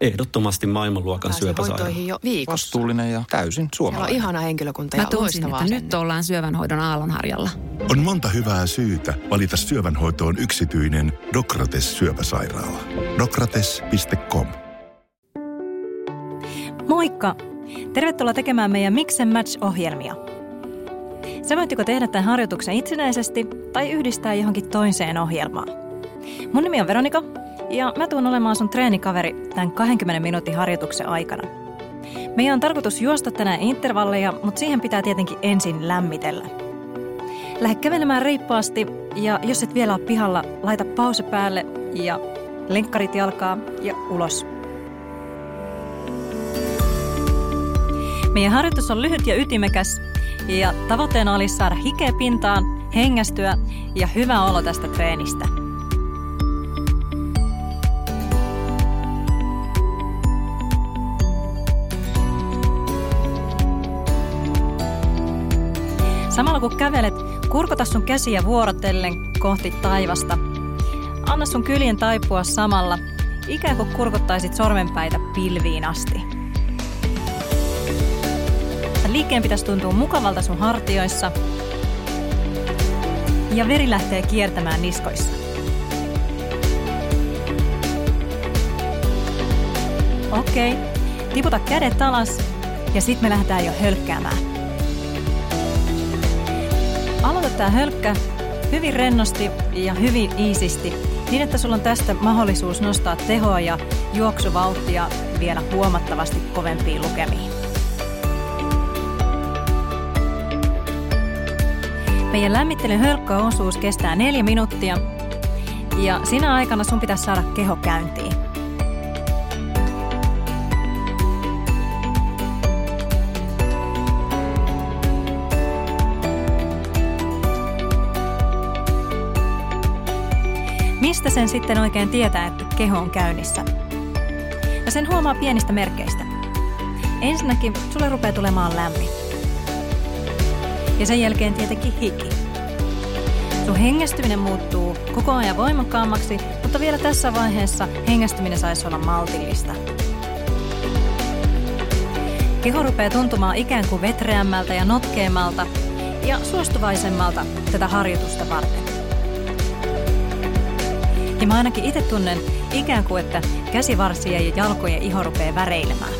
Ehdottomasti maailmanluokan syöpäsairaala. hoitoihin jo viikossa. Vastuullinen ja täysin Siellä on suomalainen. ihana henkilökunta ja Mä loistavaa että nyt ollaan syövänhoidon aallonharjalla. On monta hyvää syytä valita syövänhoitoon yksityinen Dokrates syöpäsairaala. Dokrates.com Moikka! Tervetuloa tekemään meidän Mix and Match-ohjelmia. Sä voit joko tehdä tämän harjoituksen itsenäisesti tai yhdistää johonkin toiseen ohjelmaan. Mun nimi on Veronika ja mä tuun olemaan sun treenikaveri tämän 20 minuutin harjoituksen aikana. Meidän on tarkoitus juosta tänään intervalleja, mutta siihen pitää tietenkin ensin lämmitellä. Lähde kävelemään reippaasti ja jos et vielä ole pihalla, laita pause päälle ja lenkkarit jalkaa ja ulos. Meidän harjoitus on lyhyt ja ytimekäs ja tavoitteena olisi saada hikeä pintaan, hengästyä ja hyvä olo tästä treenistä. Samalla kun kävelet, kurkota sun käsiä vuorotellen kohti taivasta. Anna sun kyljen taipua samalla, ikään kuin kurkottaisit sormenpäitä pilviin asti. Liikkeen pitäisi tuntua mukavalta sun hartioissa. Ja veri lähtee kiertämään niskoissa. Okei, tiputa kädet alas ja sitten me lähdetään jo hölkkäämään. Aloita tää hölkkä hyvin rennosti ja hyvin iisisti, niin että sulla on tästä mahdollisuus nostaa tehoa ja juoksuvauhtia vielä huomattavasti kovempiin lukemiin. Meidän lämmittelyn hölkkäosuus kestää neljä minuuttia ja siinä aikana sun pitäisi saada keho käyntiin. Mistä sen sitten oikein tietää, että keho on käynnissä? Ja sen huomaa pienistä merkeistä. Ensinnäkin sulle rupeaa tulemaan lämmin. Ja sen jälkeen tietenkin hiki. Sun hengästyminen muuttuu koko ajan voimakkaammaksi, mutta vielä tässä vaiheessa hengästyminen saisi olla maltillista. Keho rupeaa tuntumaan ikään kuin vetreämmältä ja notkeammalta ja suostuvaisemmalta tätä harjoitusta varten. Ja mä ainakin itse tunnen ikään kuin, että käsivarsien ja jalkojen iho rupeaa väreilemään.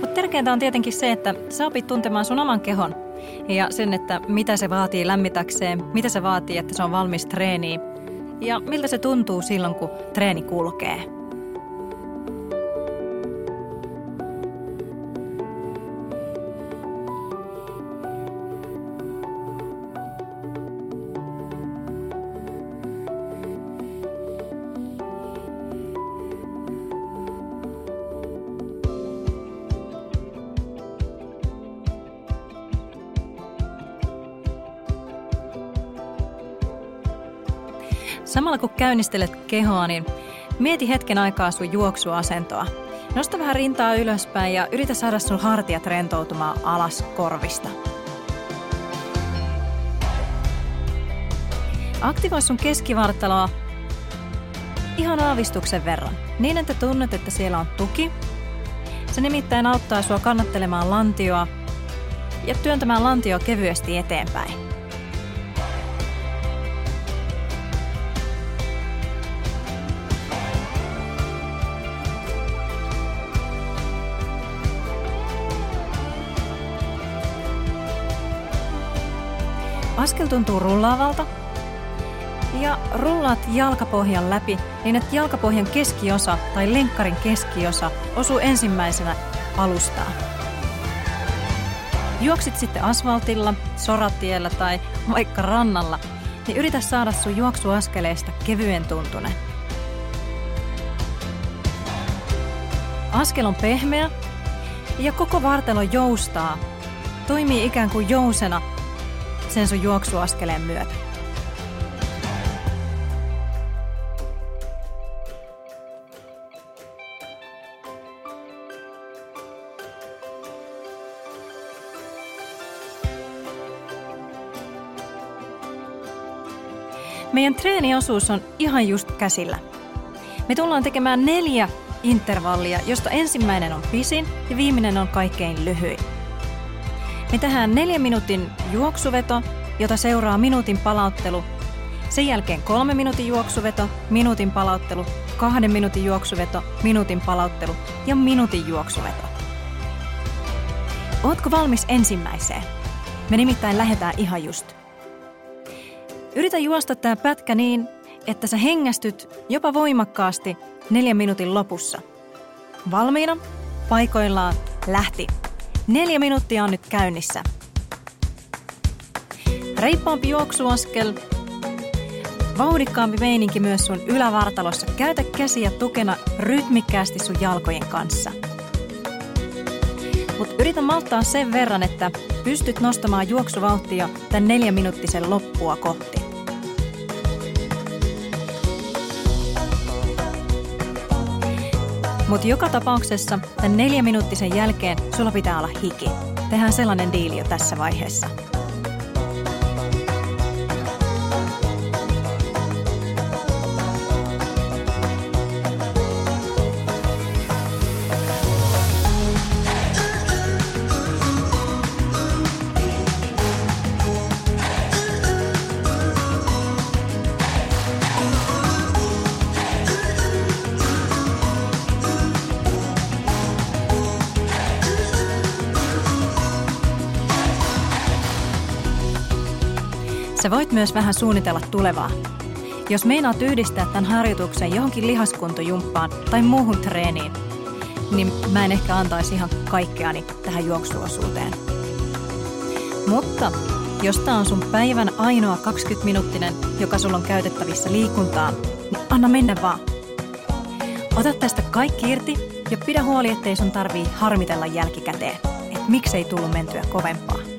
Mutta tärkeintä on tietenkin se, että sä opit tuntemaan sun oman kehon ja sen, että mitä se vaatii lämmitäkseen, mitä se vaatii, että se on valmis treeniin ja miltä se tuntuu silloin, kun treeni kulkee. Samalla kun käynnistelet kehoa, niin mieti hetken aikaa sun juoksuasentoa. Nosta vähän rintaa ylöspäin ja yritä saada sun hartiat rentoutumaan alas korvista. Aktivoi sun keskivartaloa ihan aavistuksen verran, niin että tunnet, että siellä on tuki. Se nimittäin auttaa sua kannattelemaan lantioa ja työntämään lantio kevyesti eteenpäin. Askel tuntuu rullaavalta. Ja rullaat jalkapohjan läpi niin, että jalkapohjan keskiosa tai lenkkarin keskiosa osuu ensimmäisenä alustaan. Juoksit sitten asfaltilla, soratiellä tai vaikka rannalla, niin yritä saada sun juoksuaskeleesta kevyen tuntunen. Askel on pehmeä ja koko vartalo joustaa. Toimii ikään kuin jousena sen sun juoksuaskeleen myötä. Meidän treeniosuus on ihan just käsillä. Me tullaan tekemään neljä intervallia, josta ensimmäinen on pisin ja viimeinen on kaikkein lyhyin. Me tehdään neljä minuutin juoksuveto, jota seuraa minuutin palauttelu. Sen jälkeen kolme minuutin juoksuveto, minuutin palauttelu, kahden minuutin juoksuveto, minuutin palauttelu ja minuutin juoksuveto. Ootko valmis ensimmäiseen? Me nimittäin lähdetään ihan just. Yritä juosta tämä pätkä niin, että sä hengästyt jopa voimakkaasti neljän minuutin lopussa. Valmiina? Paikoillaan lähti. Neljä minuuttia on nyt käynnissä. Reippaampi juoksuaskel. Vauhdikkaampi meininki myös sun ylävartalossa. Käytä käsiä tukena rytmikkäästi sun jalkojen kanssa. Mutta yritä malttaa sen verran, että pystyt nostamaan juoksuvauhtia tämän neljäminuuttisen loppua kohti. Mutta joka tapauksessa tämän neljäminuuttisen jälkeen sulla pitää olla hiki. Tehdään sellainen diili jo tässä vaiheessa. Sä voit myös vähän suunnitella tulevaa. Jos meinaat yhdistää tämän harjoituksen johonkin lihaskuntojumppaan tai muuhun treeniin, niin mä en ehkä antaisi ihan kaikkeani tähän juoksuosuuteen. Mutta jos tämä on sun päivän ainoa 20-minuuttinen, joka sulla on käytettävissä liikuntaan, niin anna mennä vaan. Ota tästä kaikki irti ja pidä huoli, ettei sun tarvii harmitella jälkikäteen, että miksei tullut mentyä kovempaa.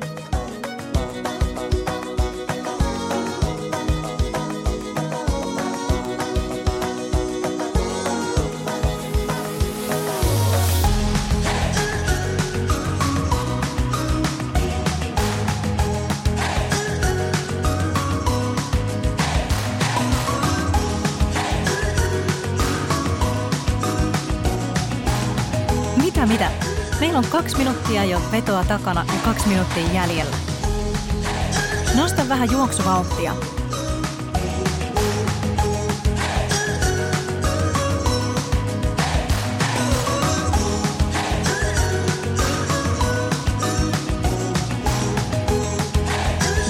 Meillä on kaksi minuuttia jo vetoa takana ja kaksi minuuttia jäljellä. Nosta vähän juoksuvauhtia.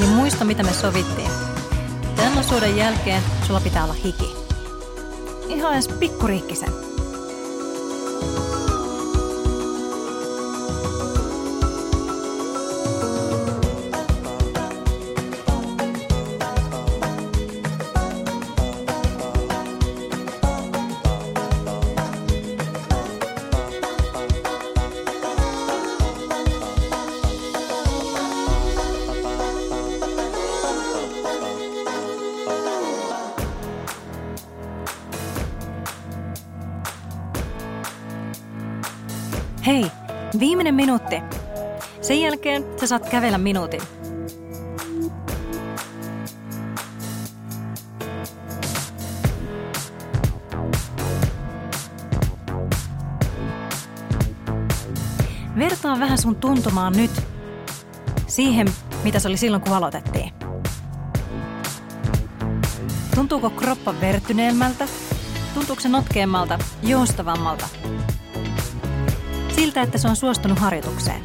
Ja muista, mitä me sovittiin. Tämän osuuden jälkeen sulla pitää olla hiki. Ihan edes pikkuriikkisen. Hei, viimeinen minuutti. Sen jälkeen sä saat kävellä minuutin. Vertaa vähän sun tuntumaan nyt siihen, mitä se oli silloin, kun aloitettiin. Tuntuuko kroppa vertyneemmältä? Tuntuuko se notkeammalta, joustavammalta? Siltä, että se on suostunut harjoitukseen.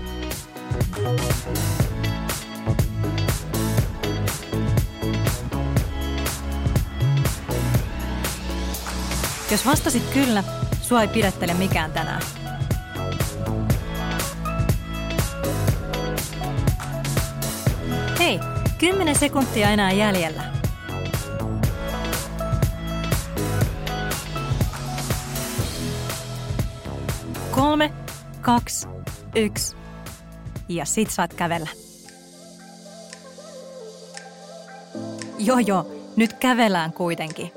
Jos vastasit kyllä, sua ei pidättele mikään tänään. Hei, 10 sekuntia enää jäljellä. Kaksi, yksi. Ja sit saat kävellä. Joo joo, nyt kävelään kuitenkin.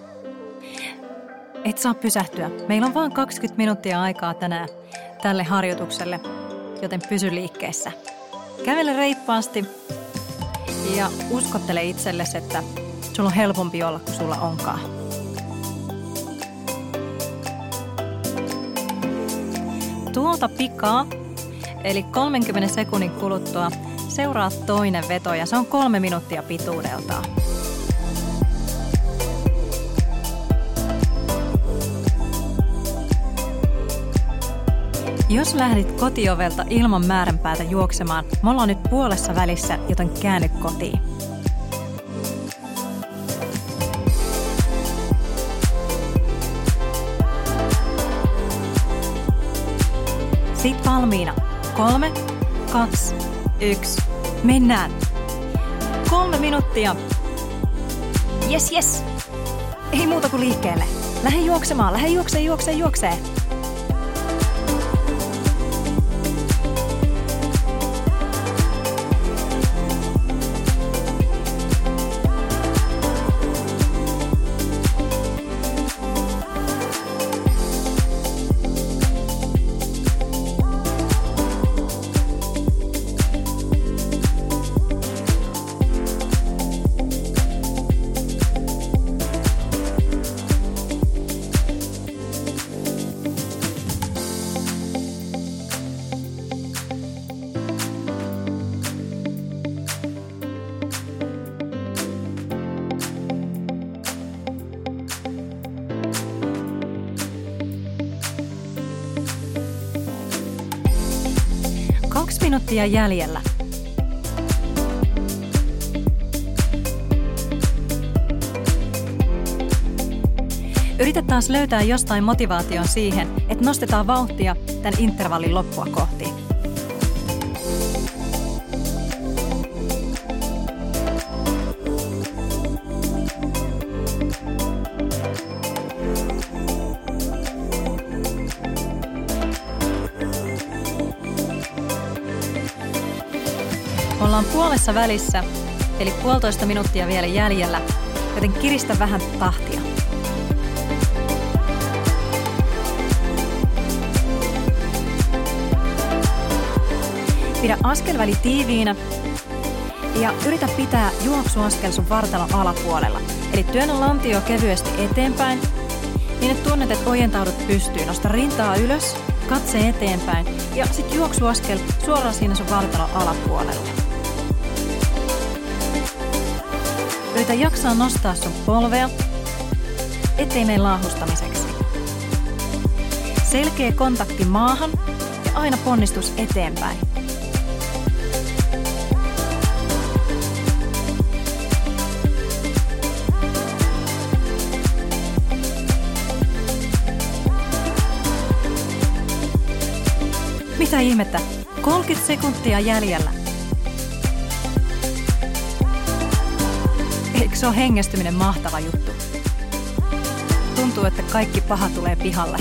Et saa pysähtyä. Meillä on vain 20 minuuttia aikaa tänään tälle harjoitukselle, joten pysy liikkeessä. Kävele reippaasti ja uskottele itsellesi, että sulla on helpompi olla kuin sulla onkaan. Tuolta pikaa, eli 30 sekunnin kuluttua, seuraa toinen veto ja se on kolme minuuttia pituudeltaan. Jos lähdit kotiovelta ilman määränpäätä juoksemaan, me ollaan nyt puolessa välissä, joten käänny kotiin. Sit valmiina. Kolme, kaksi, yksi. Mennään. Kolme minuuttia. Yes, yes. Ei muuta kuin liikkeelle. Lähde juoksemaan, lähde juoksee, juoksee, juoksee. Minuuttia jäljellä. Yritä taas löytää jostain motivaation siihen, että nostetaan vauhtia tämän intervallin loppua kohti. Puolessa välissä, eli puolitoista minuuttia vielä jäljellä, joten kiristä vähän tahtia. Pidä askelväli tiiviinä ja yritä pitää juoksuaskel sun vartalon alapuolella. Eli työnnä lantio kevyesti eteenpäin, niin että tunnet, että ojentaudut pystyyn. Nosta rintaa ylös, katse eteenpäin ja sitten juoksuaskel suoraan siinä sun vartalon alapuolella. Yritä jaksaa nostaa sun polvea, ettei mene laahustamiseksi. Selkeä kontakti maahan ja aina ponnistus eteenpäin. Mitä ihmettä? 30 sekuntia jäljellä. Eikö se ole hengestyminen mahtava juttu? Tuntuu, että kaikki paha tulee pihalle.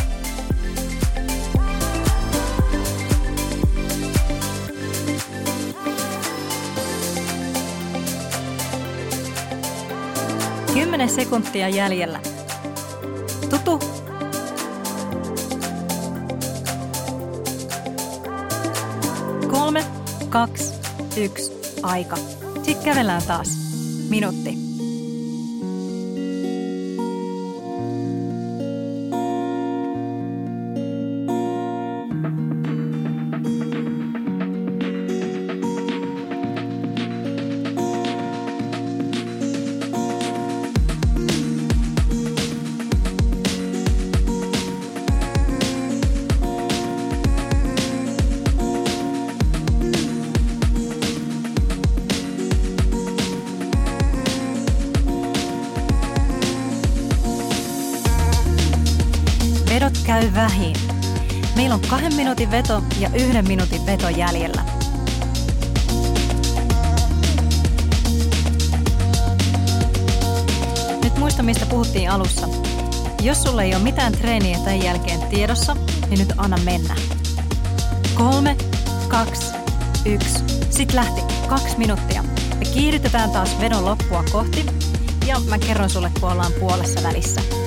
Kymmenen sekuntia jäljellä. Tutu. Kolme, kaksi, yksi, aika. Sitten kävellään taas. Minuutti. Vähin. Meillä on kahden minuutin veto ja yhden minuutin veto jäljellä. Nyt muista, mistä puhuttiin alussa. Jos sulla ei ole mitään treeniä tämän jälkeen tiedossa, niin nyt anna mennä. Kolme, kaksi, yksi. Sitten lähti kaksi minuuttia. Me kiihdytetään taas vedon loppua kohti ja mä kerron sulle, kun ollaan puolessa välissä.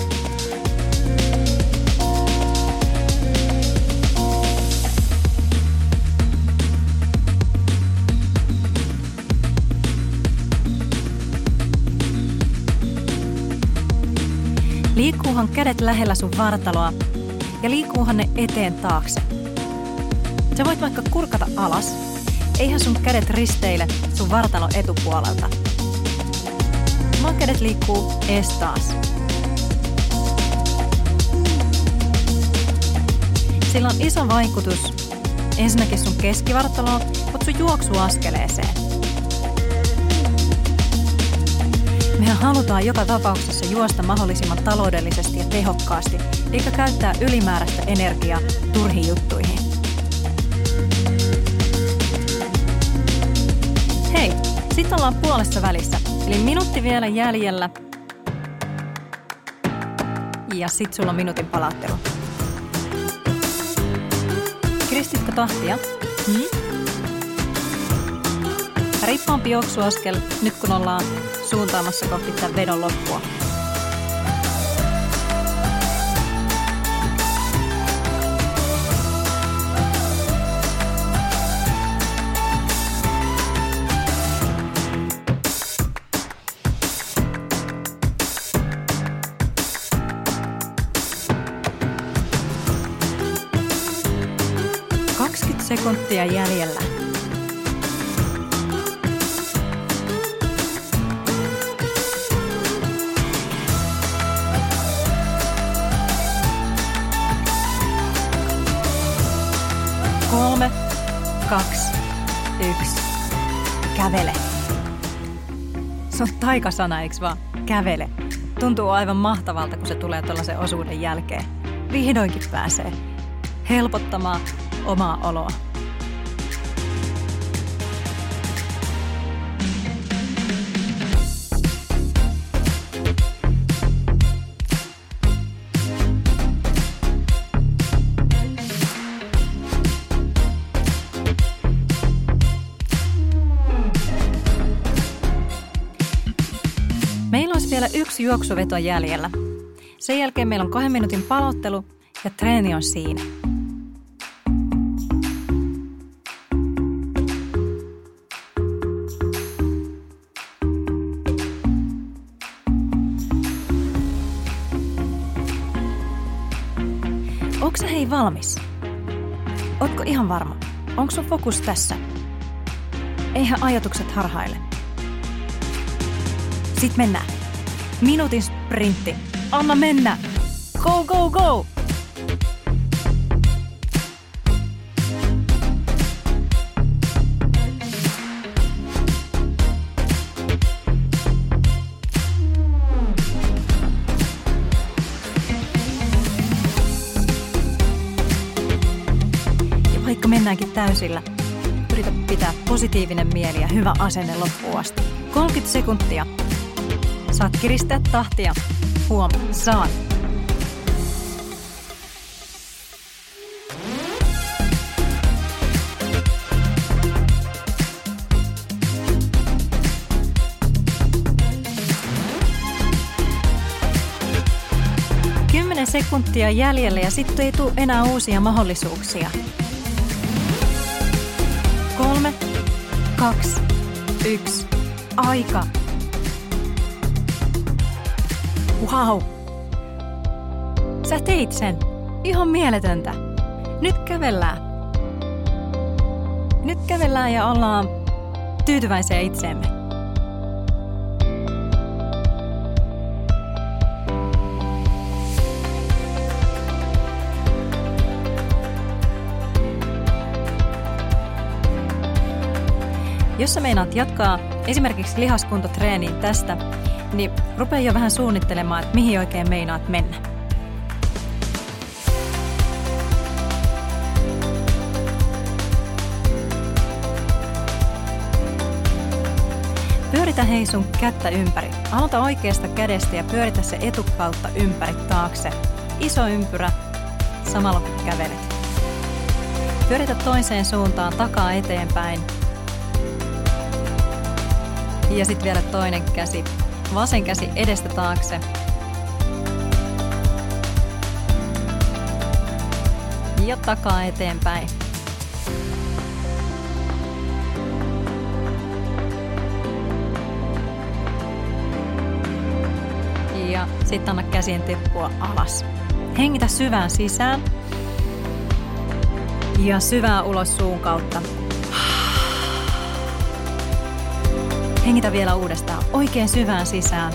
Liikkuuhan kädet lähellä sun vartaloa ja liikkuuhan ne eteen taakse. Sä voit vaikka kurkata alas, eihän sun kädet risteile sun vartalon etupuolelta. Vaan kädet liikkuu ees taas. Sillä on iso vaikutus ensinnäkin sun keskivartaloon, mutta sun juoksuaskeleeseen. Mehän halutaan joka tapauksessa juosta mahdollisimman taloudellisesti ja tehokkaasti, eikä käyttää ylimääräistä energiaa turhiin juttuihin. Hei, sitten ollaan puolessa välissä, eli minuutti vielä jäljellä. Ja sit sulla on minuutin palattelu. Kiristitkö tahtia? Hmm? Riippaampi juoksuaskel nyt kun ollaan suuntaamassa kohti tämän vedon loppua. sekuntia jäljellä. Kaksi, yksi. Kävele. Se on taikasana, eikö vaan? Kävele. Tuntuu aivan mahtavalta, kun se tulee tuollaisen osuuden jälkeen. Vihdoinkin pääsee helpottamaan omaa oloa. Yksi juoksuveto jäljellä. Sen jälkeen meillä on kahden minuutin palottelu ja treeni on siinä. Onko hei valmis? Ootko ihan varma? Onko sun fokus tässä? Eihän ajatukset harhaile. Sitten mennään. Minuutin sprintti. Anna mennä! Go, go, go! Mennäänkin täysillä, yritä pitää positiivinen mieli ja hyvä asenne loppuun asti. 30 sekuntia. Saat kiristää tahtia. Huom, saat. Kymmenen sekuntia jäljellä ja sitten ei tule enää uusia mahdollisuuksia. Kolme, kaksi, yksi. Aika. Wow. Sä teit sen. Ihan mieletöntä. Nyt kävellään. Nyt kävellään ja ollaan tyytyväisiä itseemme. Jos sä meinaat jatkaa esimerkiksi lihaskuntotreeniin tästä, niin rupea jo vähän suunnittelemaan, että mihin oikein meinaat mennä. Pyöritä hei sun kättä ympäri. Aloita oikeasta kädestä ja pyöritä se etukautta ympäri taakse. Iso ympyrä, samalla kun kävelet. Pyöritä toiseen suuntaan takaa eteenpäin. Ja sitten vielä toinen käsi. Vasen käsi edestä taakse. Ja takaa eteenpäin. Ja Sitten anna käsien tippua alas. Hengitä syvään sisään. Ja syvää ulos suun kautta. Hengitä vielä uudestaan oikein syvään sisään.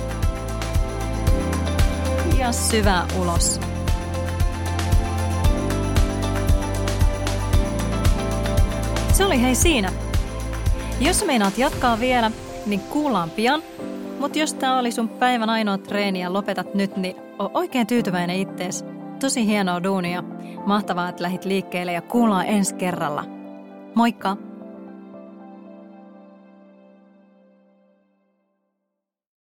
Ja syvää ulos. Se oli hei siinä. Jos meinaat jatkaa vielä, niin kuullaan pian. Mutta jos tää oli sun päivän ainoa treeni ja lopetat nyt, niin oo oikein tyytyväinen ittees. Tosi hienoa duunia. Mahtavaa, että lähit liikkeelle ja kuullaan ensi kerralla. Moikka!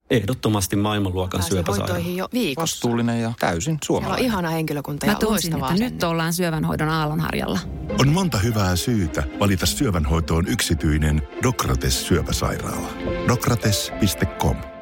Ehdottomasti maailmanluokan syöpäsairaala. hoitoihin jo viikossa. Vastuullinen ja täysin Siellä on suomalainen. ihana henkilökunta ja Mä loistava että asenne. nyt ollaan syövänhoidon aallonharjalla. On monta hyvää syytä valita syövänhoitoon yksityinen Dokrates syöpäsairaala. Dokrates.com